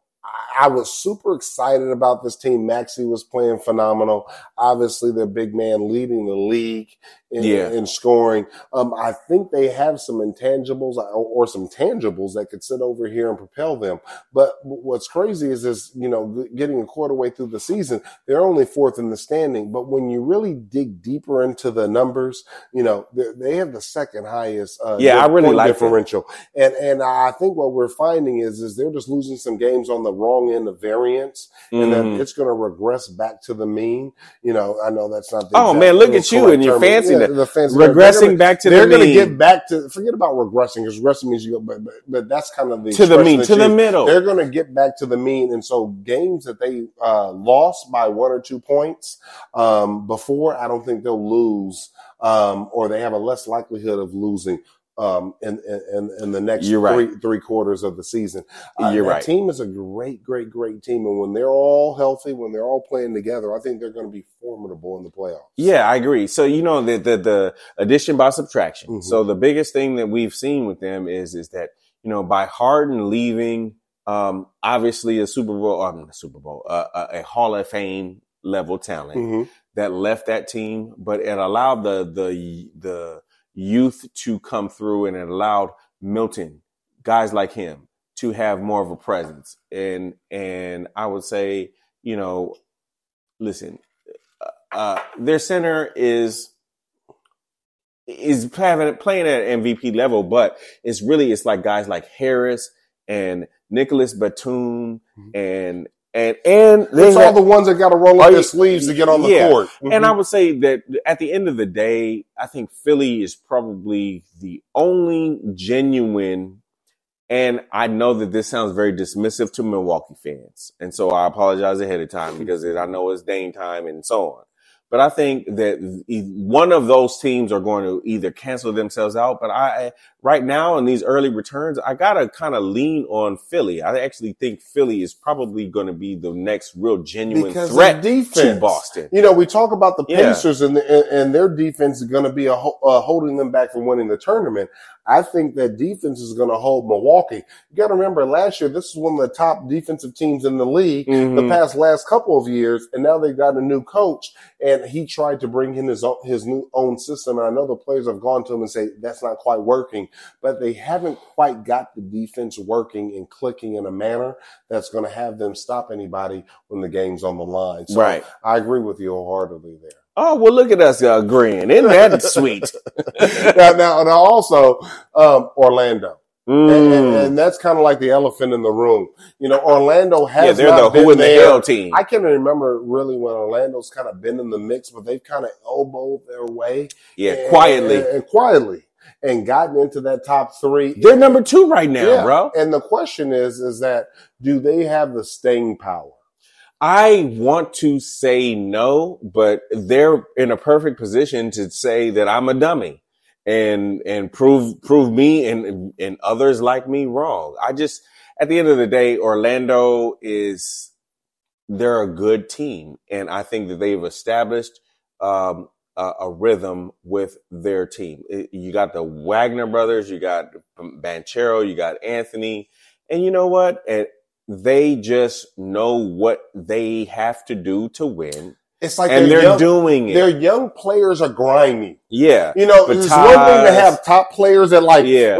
I, was super excited about this team. Maxey was playing phenomenal. Obviously, their big man leading the league in, Yeah. in scoring. Um, I think they have some intangibles or, or some tangibles that could sit over here and propel them. But what's crazy is, is you know, getting a quarter way through the season, they're only fourth in the standing. But when you really dig deeper into the numbers, you know, they, have the second highest. Uh, Yeah, I really like differential. And and I think what we're finding is is they're just losing some games on the wrong end of variance, and then Mhm. it's going to regress back to the mean. You know, I know that's not. The Oh, man, look at you and your fancy Yeah, the fancy they're regressing gonna- back to they're the going to get back to forget about regressing because regressing means you go, but, but but that's kind of the to the mean, to the middle. They're going to get back to the mean, and so games that they uh, lost by one or two points um, before, I don't think they'll lose, um, or they have a less likelihood of losing um, in, in in the next You're right. three three quarters of the season. Uh, You're right. Team is a great, great, great team, and when they're all healthy, when they're all playing together, I think they're going to be formidable in the playoffs. Yeah, I agree. So you know the the, the addition by subtraction. Mhm. So the biggest thing that we've seen with them is is that you know by Harden leaving, um, obviously a Super Bowl, um, a Super Bowl, uh, a, a Hall of Fame level talent Mhm. that left that team, but it allowed the the the youth to come through, and it allowed Milton, guys like him, to have more of a presence. And and I would say, you know, listen, uh, their center is is having, playing at MVP level, but it's really it's like guys like Harris and Nicolas Batum Mhm. and and and they It's all the ones that got to roll Oh, up their oh, yeah. sleeves to get on the Yeah. court. and mm-hmm. I would say that at the end of the day, I think Philly is probably the only genuine. And I know that this sounds very dismissive to Milwaukee fans, and so I apologize ahead of time because it, I know it's Dame time and so on. But I think that one of those teams are going to either cancel themselves out. But I, right now in these early returns, I gotta kind of lean on Philly. I actually think Philly is probably going to be the next real genuine because threat of to. Boston. You know, we talk about the Yeah. Pacers and, the, and, their defense is going to be a, uh, holding them back from winning the tournament. I think that defense is going to hold Milwaukee. You got to remember, last year this is one of the top defensive teams in the league the Mhm. past last couple of years, and now they've got a new coach, and he tried to bring in his own, his new own system. And I know the players have gone to him and say that's not quite working, but they haven't quite got the defense working and clicking in a manner that's going to have them stop anybody when the game's on the line. So right. I agree with you wholeheartedly there. Oh well, look at us uh, agreeing. Isn't that sweet? now, now, now, also um, Orlando. And, and, Mm. and that's kind of like the elephant in the room. You know, Orlando has Yeah, they're not the been who in the hell team. I can't remember really when Orlando's kind of been in the mix, but they've kind of elbowed their way. yeah, and- quietly. and, and quietly, and gotten into that top three. They're number two right now, Yeah. bro. And the question is, is that do they have the staying power? I want to say no, but they're in a perfect position to say that I'm a dummy and and prove prove me and and others like me wrong. I just at the end of the day, Orlando is they're a good team, and I think that they've established um, a, a rhythm with their team. You got the Wagner brothers, you got Banchero, you got Anthony, and you know what? And they just know what they have to do to win, It's like and they're, they're young, doing it. their young players are grimy. yeah, You know, it's one thing to have top players that like, Yeah.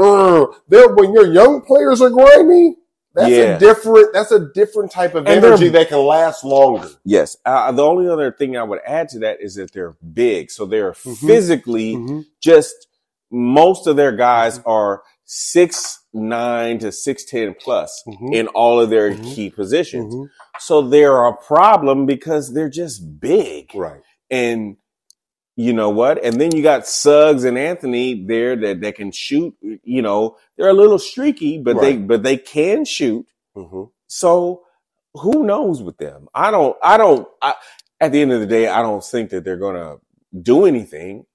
They're when your young players are grimy. That's Yeah. a different. That's a different type of And energy that can last longer. yes. Uh, the only other thing I would add to that is that they're big, so they're Mhm. physically just most of their guys Mm-hmm. are six nine to six ten plus Mhm. in all of their Mhm. key positions. Mhm. So they're a problem because they're just big. Right. And you know what? And then you got Suggs and Anthony there that, that can shoot. You know, they're a little streaky, but they but they can shoot. Mhm. So who knows with them? I don't. I don't. I, at the end of the day, I don't think that they're going to do anything.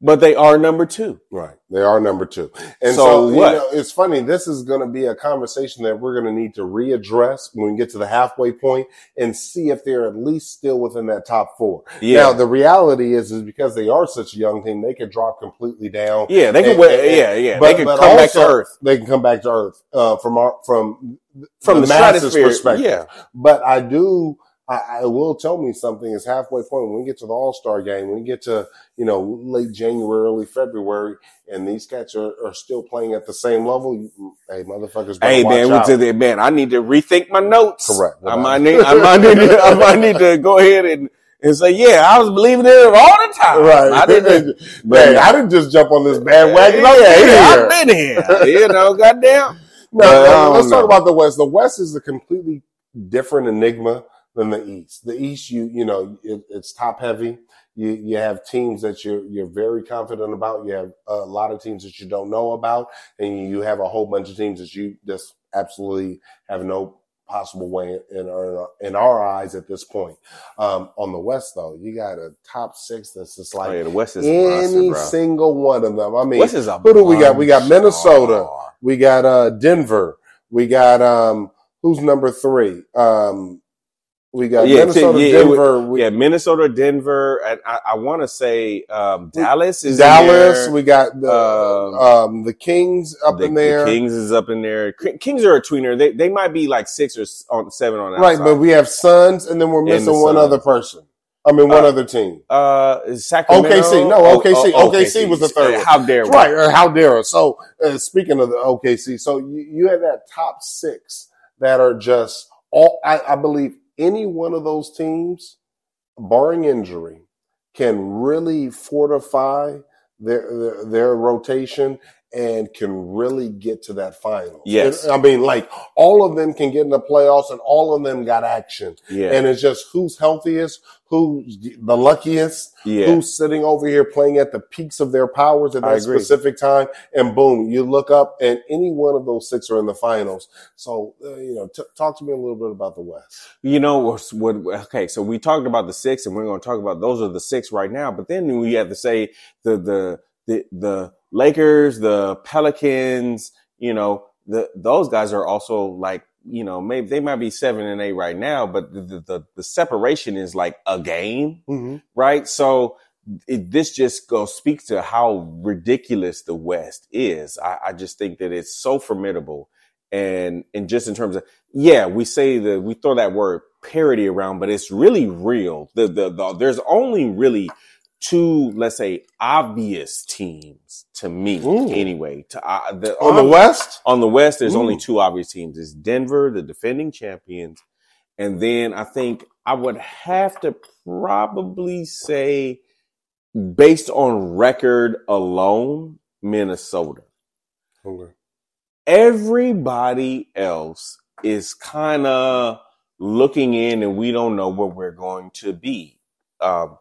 But they are number two. Right. They are number two. And So so, you what? know, it's funny. This is going to be a conversation that we're going to need to readdress when we get to the halfway point and see if they're at least still within that top four. Yeah. Now, the reality is, is because they are such a young team, they could drop completely down. yeah, they can. And- and- yeah, yeah. but- they can come back to earth They can come back to earth uh, from our from from the, masses perspective. Yeah, But I do. I, I will tell me something is halfway point when we get to the All Star game, when we get to you know late January, early February, and these cats are, are still playing at the same level. You, hey, motherfuckers, Hey man, we to the man. I need to rethink my notes. Correct. I might need. I might need. To, I might need to go ahead and, and say, yeah, I was believing in it all the time. right. I didn't. hey, I didn't just jump on this bandwagon. yeah, yeah. I've been here. You know, goddamn. No, But no, let's talk about the West. The West is a completely different enigma than the East. The East, you you know, it, it's top heavy. You you have teams that you're you're very confident about. You have a lot of teams that you don't know about, and you have a whole bunch of teams that you just absolutely have no possible way in our in our eyes at this point. Um, on the West, though, you got a top six that's just Oh, like yeah, the West is monster, any single one of them. I mean, West is a who do we got? We got. Minnesota. we got uh Denver. We got um who's number three? Um we got Yeah, Minnesota, yeah, Denver, we, Yeah, Minnesota, Denver, and I, I want to say um, Dallas is Dallas. there. We got the Um, um the Kings up the, in there. the Kings is up in there. Kings are a tweener. They they might be like six or on seven on right, outside. but we have Suns and then we're missing one Suns. other person. I mean one Uh, other team. uh, Sacramento. OKC. No, OKC. oh, OKC was the third. How dare we? Right, or how dare us. So uh, speaking of the OKC, so you, you have that top six that are just all. I, I believe any one of those teams, barring injury, can really fortify their their, their rotation and can really get to that final. Yes. I mean, like all of them can get in the playoffs, and all of them got action. Yeah, And it's just who's healthiest, who's the luckiest, yeah. who's sitting over here playing at the peaks of their powers at that specific time, and boom, you look up, and any one of those six are in the finals. So, uh, you know, t- talk to me a little bit about the West. You know what, what? Okay, so we talked about the six, and we're going to talk about those are the six right now. But then we have to say the the the the Lakers, the Pelicans. You know, the those guys are also like you know maybe they might be seven and eight right now, but the the, the, separation is like a game, mm-hmm. right? So. It, this just goes speaks to how ridiculous the West is. I, I just think that it's so formidable, and and just in terms of yeah, we say the we throw that word parody around, but it's really real. The, the the there's only really two, let's say, obvious teams to me Ooh. anyway. To uh, the, On the West, on the West, there's only two obvious teams. It's Denver, the defending champions, and then I think I would have to probably say based on record alone, Minnesota. Okay. Everybody else is kind of looking in, and we don't know where we're going to be. Um,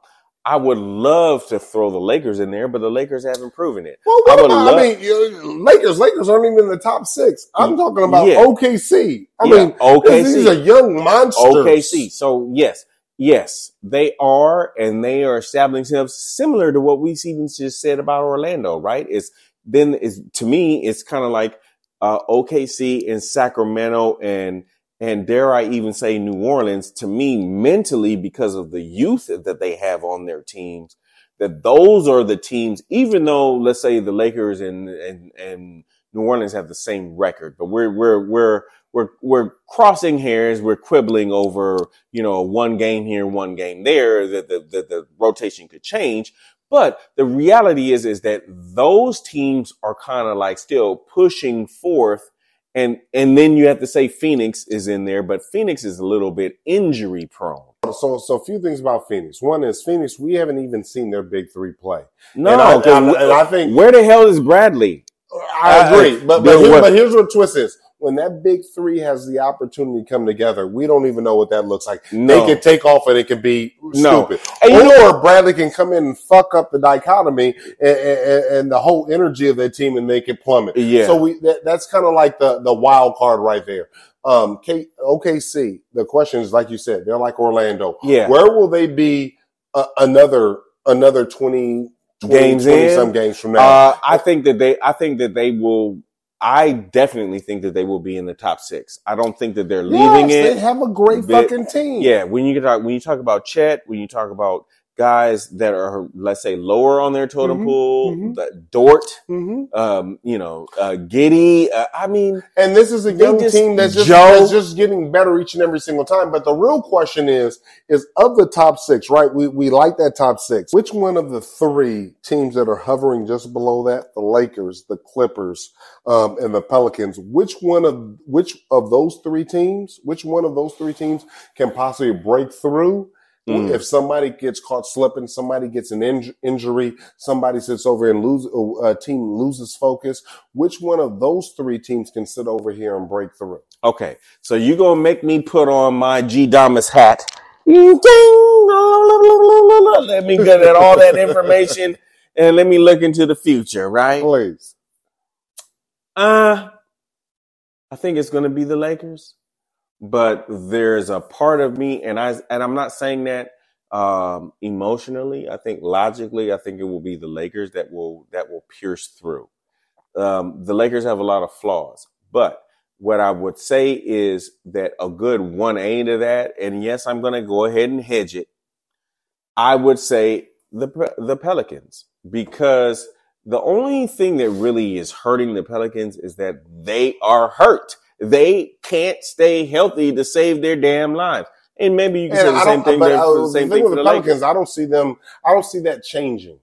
I would love to throw the Lakers in there, but the Lakers haven't proven it. Well, what I about, love- I mean, Lakers, Lakers aren't even in the top six. I'm talking about Yeah. OKC. I Yeah, mean, OKC. these are young monsters. OKC. So yes, yes, they are, and they are establishing themselves similar to what we even just said about Orlando. Right? It's then is to me, it's kind of like uh, OKC and Sacramento and and dare I even say New Orleans. To me, mentally, because of the youth that they have on their teams, that those are the teams. Even though, let's say, the Lakers and and and New Orleans have the same record, but we're we're we're we're we're crossing hairs, we're quibbling over, you know, one game here, one game there, that the, the, the rotation could change. But the reality is, is that those teams are kind of like still pushing forth. And, and then you have to say Phoenix is in there, but Phoenix is a little bit injury prone. So, so a few things about Phoenix. One is Phoenix. We haven't even seen their big three play. No, And I- I- and I think- where the hell is Bradley? I Uh, agree, but but, here, but here's what twist is: when that big three has the opportunity to come together, we don't even know what that looks like. No. They can take off and it can be No. stupid, And you know- or Bradley can come in and fuck up the dichotomy and, and, and the whole energy of that team and make it plummet. Yeah. So we that, that's kind of like the the wild card right there. Um, K, OKC. The question is, like you said, they're like Orlando. Yeah. Where will they be uh, another another 20, 20 Games 20 in? some games from now? Uh, I think that they, I think that they will, I definitely think that they will be in the top six. I don't think that they're leaving Yes, it. They have a great But- fucking team. Yeah, when you talk when you talk about Chet, when you talk about guys that are let's say lower on their totem Mhm, pool, mhm. the Dort, hmm um, you know, uh, Giddey. Uh, I mean, And this is a young just- team that's just, Joe- that's just getting better each and every single time. But the real question is, is of the top six, right? We, we like that top six. Which one of the three teams that are hovering just below that, the Lakers, the Clippers, um, and the Pelicans, which one of, which of those three teams, which one of those three teams can possibly break through? Mm. If somebody gets caught slipping, somebody gets an inj- injury, somebody sits over and lose a team loses focus. Which one of those three teams can sit over here and break through? okay, so you gonna make me put on my G Damas hat? Let me get at all that information and let me look into the future, right? Please. Uh, I think it's going to be the Lakers, but there's a part of me, and I and I'm not saying that um, emotionally. I think logically, I think it will be the Lakers that will that will pierce through. Um, the Lakers have a lot of flaws, but what I would say is that a good one A to that, and yes, I'm going to go ahead and hedge it. I would say the the Pelicans because the only thing that really is hurting the Pelicans is that they are hurt. They can't stay healthy to save their damn lives. And maybe you can say the same thing, but there uh, for the same thing thing with for the Pelicans, Lakers. I don't see them. I don't see that changing.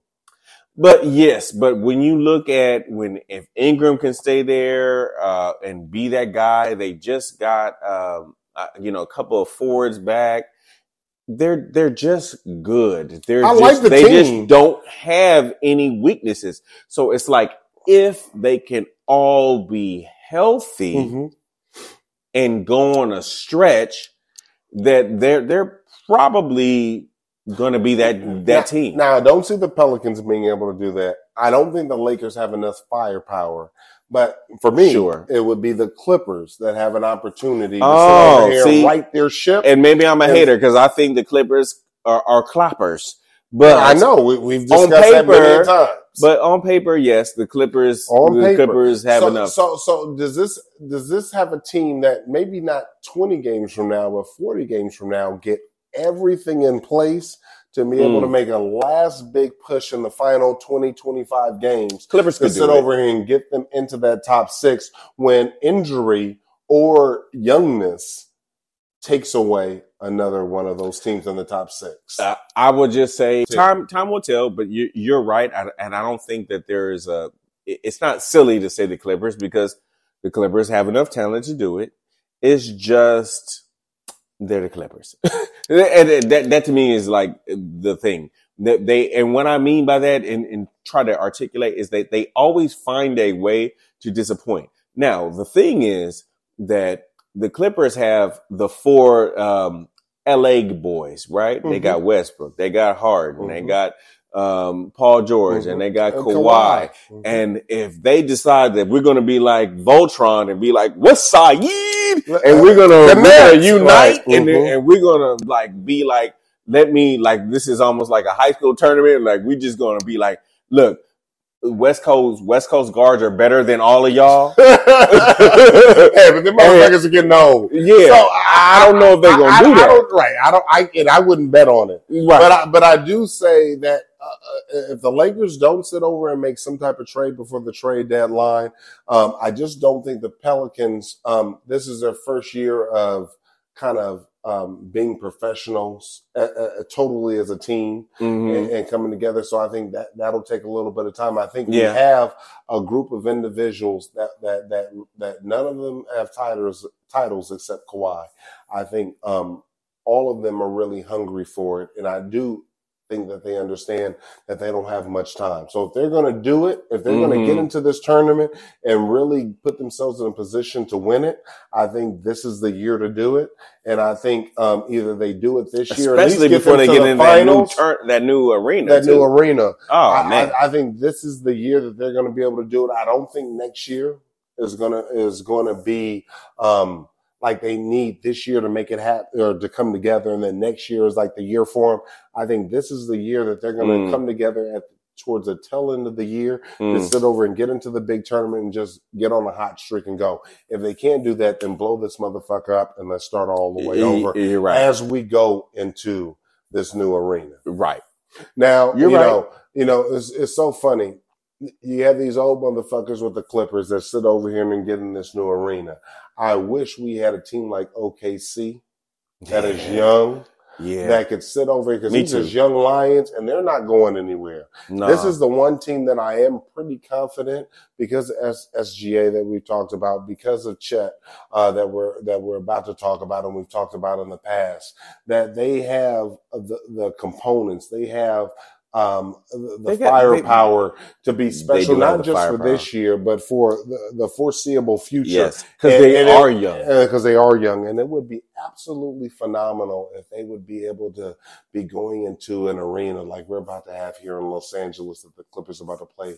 But yes, but when you look at when if Ingram can stay there uh, and be that guy, they just got um, uh, you know a couple of forwards back. They're they're just good. They're I just, like the they team. just don't have any weaknesses. So it's like if they can all be healthy Mhm. And go on a stretch, that they're they're probably going to be that that team. Now, I don't see the Pelicans being able to do that. I don't think the Lakers have enough firepower. But for me, Sure. it would be the Clippers that have an opportunity to Oh, sit over here see? and right their ship. and maybe I'm a And- hater because I think the Clippers are, are clappers. But I know we, we've on discussed that many paper, But on paper, yes, the Clippers, On the paper. Clippers have so, enough. So, so does this does this have a team that maybe not twenty games from now, but forty games from now, get everything in place to be able Mm. to make a last big push in the final 20, 25 games Clippers could sit over here and get them into that top six when injury or youngness takes away another one of those teams in the top six. Uh, I would just say time time will tell. But you, you're right, I, and I don't think that there is a. It's not silly to say the Clippers because the Clippers have enough talent to do it. It's just they're the Clippers, and that that to me is like the thing. That they and what I mean by that and, and try to articulate is that they always find a way to disappoint. Now the thing is that the Clippers have the four um, LA boys, right? They Mhm. got Westbrook, they got Harden, they Mhm. got um, Paul George, Mhm. and they got And Kawhi. Mhm. And if they decide that we're going to be like Voltron and be like, "What's Saeed?" and we're gonna, The we're gonna Nets, unite, right. and, Mhm. and we're gonna like be like, let me like this is almost like a high school tournament. Like we're just gonna be like, look, West Coast West Coast guards are better than all of y'all. hey, but the motherfuckers are getting old. Yeah, So I don't know if they're gonna I, do I that. don't, right. I don't. I and I wouldn't bet on it. right? But I, but I do say that uh, uh, if the Lakers don't sit over and make some type of trade before the trade deadline, um, I just don't think the Pelicans. Um, this is their first year of kind of um, being professionals uh, uh, totally as a team Mhm. and, and coming together. So I think that that'll take a little bit of time. I think Yeah. we have a group of individuals that that that that none of them have titles titles except Kawhi. I think um, all of them are really hungry for it, and I do think that they understand that they don't have much time. So if they're going to do it, if they're going to get into this tournament and really put themselves in a position to win it, I think this is the year to do it. And I think um, either they do it this year, at Especially before they get the in that new finals, turn, that new arena. that too. new arena. oh I, man, I, I think this is the year that they're going to be able to do it. I don't think next year is gonna is going to be um, like they need this year to make it happen or to come together, and then next year is like the year for them. I think this is the year that they're going to Mm. come together at towards the tail end of the year to Mm. sit over and get into the big tournament and just get on a hot streak and go. If they can't do that, then blow this motherfucker up and let's start all the way over You're right. as we go into this new arena. right. Now, You're you right. know, you know, it's, it's so funny. You have these old motherfuckers with the Clippers that sit over here and get in this new arena. I wish we had a team like OKC that is young Yeah. that could sit over here because these too. young lions and they're not going anywhere. Nah. This is the one team that I am pretty confident because of S- SGA that we've talked about, because of Chet uh, that we're that we're about to talk about and we've talked about in the past, that they have the the components, they have um, the, the They got- they- firepower to be special, not the just for this year, but for the, the foreseeable future yes, because they and it- are young. because they are young, and it would be absolutely phenomenal if they would be able to be going into an arena like we're about to have here in Los Angeles that the Clippers are about to play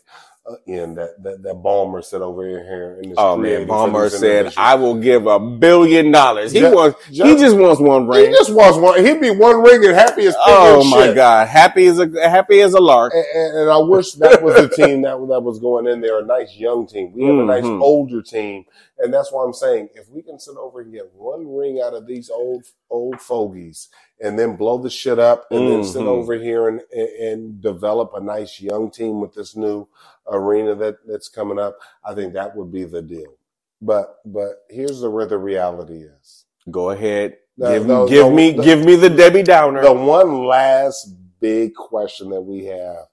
uh, in. That that that Ballmer said over here in this. Oh man, created for Palmer these said, "I will give a billion dollars." He Ju- wants. ju- he just wants one ring. He just wants one. He'd be one ring and happy as oh my shit. god, happy as a happy as a lark. And, and- and I wish that was the team that that was going in there, a nice young team. We have a nice Mhm. older team, and that's why I'm saying if we can sit over and get one ring out of these old old fogies, and then blow the shit up, and then sit Mhm. over here and, and develop a nice young team with this new arena that that's coming up, I think that would be the deal. But but here's the where the reality is. Go ahead, The- give, the- give the- me the- give me the Debbie Downer. The one last big question that we have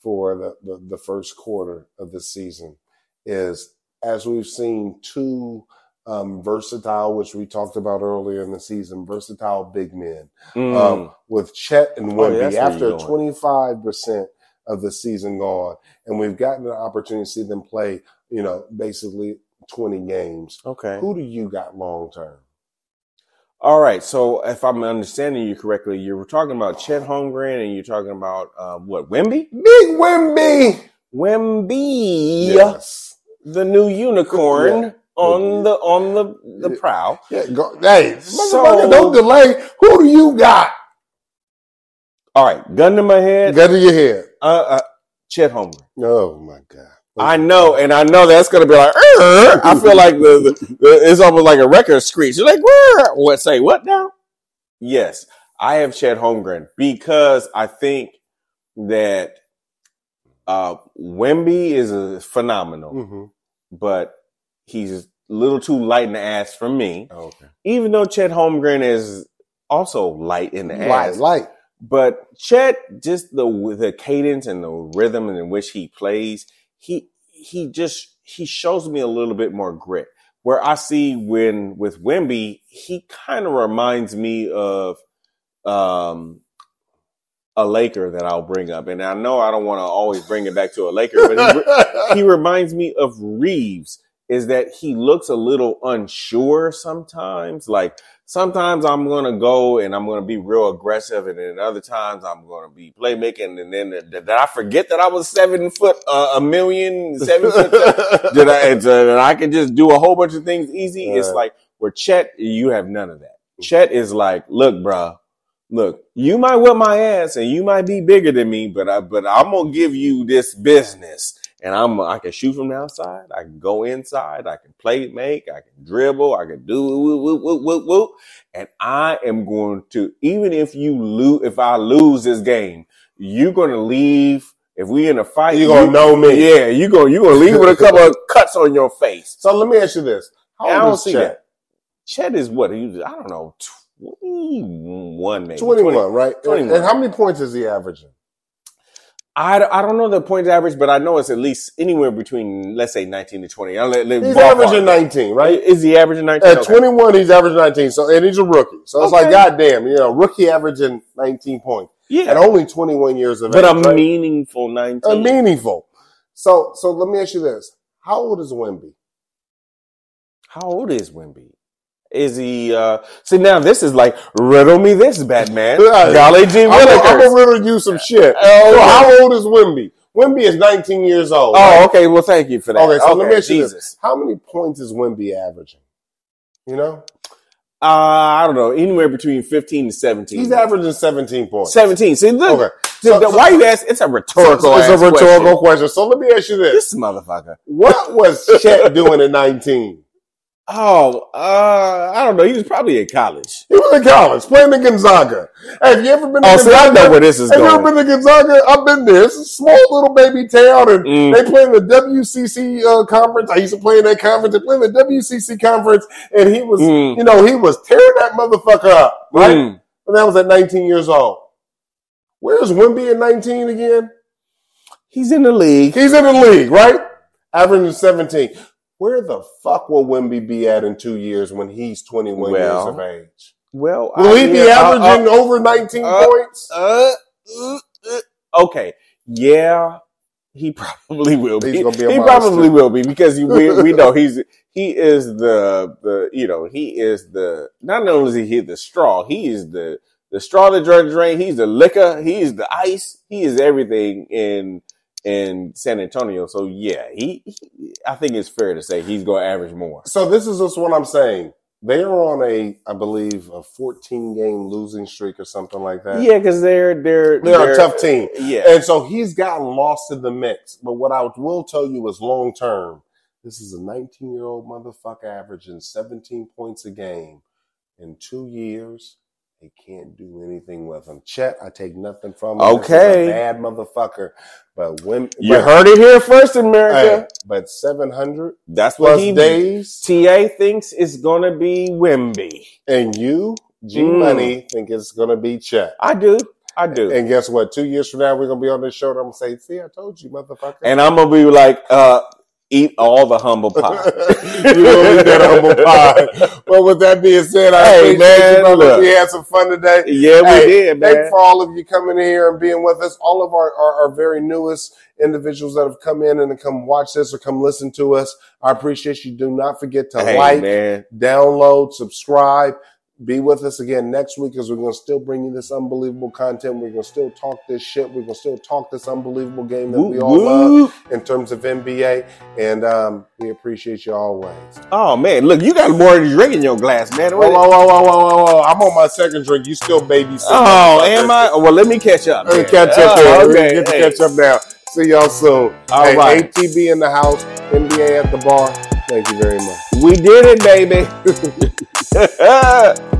for the, the, the first quarter of the season is as we've seen two um, versatile, which we talked about earlier in the season, versatile big men Mm. um, with Chet and Oh, that's where after 25% of the season gone. And we've gotten an opportunity to see them play, you know, basically 20 games. okay. Who do you got long term? All right. So if I'm understanding you correctly, you were talking about Chet Holmgren and you're talking about uh, what Wimby? Big Wimby. Wimby. Yes. The new unicorn Yeah. on the on the the prow. Yeah, go, hey, So- motherfucker, don't delay. Who do you got? All right, gun to my head. Gun to your head. Uh, uh, Chet Holmgren. Oh my god. I know, and I know that's gonna be like. "Arr!" I feel like the, the, the it's almost like a record screech. You're like, "Arr!" what? Say what now? Yes, I have Chet Holmgren because I think that uh, Wemby is a phenomenal, hmm but he's a little too light in the ass for me. Okay. Even though Chet Holmgren is also light in the Light, ass, light. but Chet, just the the cadence and the rhythm in which he plays, he he just he shows me a little bit more grit. Where I see when with Wimby, he kind of reminds me of um a Laker that I'll bring up, and I know I don't want to always bring it back to a Laker, but he, he reminds me of Reaves. Is that he looks a little unsure sometimes? Like sometimes I'm gonna go and I'm gonna be real aggressive, and then other times I'm gonna be playmaking, and then did I forget that I was seven foot uh, a million, seven foot? did I? And, and I can just do a whole bunch of things easy. It's like where Chet, you have none of that. Chet is like, look, bruh, look, you might whip my ass and you might be bigger than me, but I, but I'm gonna give you this business. And I'm, I can shoot from the outside. I can go inside. I can play make. I can dribble. I can do woo, woo, woo, woo, woo. And I am going to, even if you lose, if I lose this game, you're going to leave. If we in a fight, you're gonna know me. Yeah, you going you gonna leave with a couple of cuts on your face. So let me ask you this: How I don't is see Chet? that. Chet is what? He I don't know, 21 maybe. 21, 20 right? And- 21. And how many points is he averaging? I, I don't know the points average, but I know it's at least anywhere between, let's say, 19 to 20. I'll let, let He's averaging 19, right? Is he averaging 19? At Okay. 21, he's averaging 19. So, and he's a rookie. So it's like, Okay. goddamn, you know, rookie averaging 19 points at Yeah. only 21 years of age. But age. a right? meaningful 19. a meaningful. So, so let me ask you this: How old is Wimby? How old is Wimby? Is he, uh, see now this is like, riddle me this, Batman. Golly G. I'm gonna, I'm gonna riddle you some shit. Oh, So how old is Wimby? Wimby is 19 years old. Oh, right? okay. Well, thank you for that. Okay, so let me ask you this: How many points is Wimby averaging? You know, Uh, I don't know. Anywhere between 15 to 17. he's averaging 17 points. 17. See, look. Okay, So- the- why you ask? It's a rhetorical. so it's a rhetorical question. question. So let me ask you this: This motherfucker. What was Chet doing at 19? Oh, uh, I don't know. He was probably in college. He was in college playing in Gonzaga. Hey, have you ever been to Gonzaga? Oh, see, I know where this is Have you ever been to Gonzaga? I've been there. It's a small little baby town, and Mm. they play in the WCC uh, conference. I used to play in that conference. They play in the WCC conference, and he was, Mm. you know, he was tearing that motherfucker up, right? Mm. And that was at 19 years old. Where's Wimby at 19 again? He's in the league. He's in the league, right? Averaging 17. Where the fuck will Wimby be at in two years when he's 21 years of age? Well, Will I- he be yeah, uh, averaging over 19 uh, points? uh, uh, uh, okay. Yeah, he probably will be. Be he probably will be because we, we know he's he is the the you know he is the not only is he the straw he is the the straw that the drain he's the liquor he's the ice he is everything in in San Antonio so yeah he, he I think it's fair to say he's going to average more So this is just what I'm saying. They are on a, I believe, a 14 game losing streak or something like that. yeah because they're they're They're a tough team. yeah And so he's gotten lost in the mix. But what I will tell you is long term, this is a 19 year old motherfucker averaging 17 points a game. In two years, they can't do anything with him. Chet, I take nothing from him. Okay. bad motherfucker. But when you but, heard it here first in hey, America but 700 that's what he days, TA thinks it's going to be Wimby and you, G Mm. Money, think it's going to be Chet. I do I do And guess what? Two years from now, we're going to be on this show. And I'm to say, see, I told you, motherfucker. and I'm gonna be like, uh, eat all the humble pie. you will eat that humble pie. Well, with that being said, I Hey, appreciate man, you, brother. We had some fun today. yeah, we Hey, did, Thank man. for all of you coming in here and being with us. All of our, our, our very newest individuals that have come in and come watch this or come listen to us. I appreciate you. Do not forget to Hey, like, man. download, subscribe. Be with us again next week because we're going to still bring you this unbelievable content. We're going to still talk this shit. We're going to still talk this unbelievable game that we all love Whoop, in terms of NBA. And um, we appreciate you always. Oh man, look, you got more drink in your glass, man. Whoa, whoa, whoa, whoa, whoa, whoa, whoa. I'm on my second drink. You still babysitting. Oh, am I? Well, let me catch up. Let me catch up Oh, okay, get to hey. catch up now. See y'all soon. All hey, right. ATB in the house, NBA at the bar. Thank you very much. We did it, baby.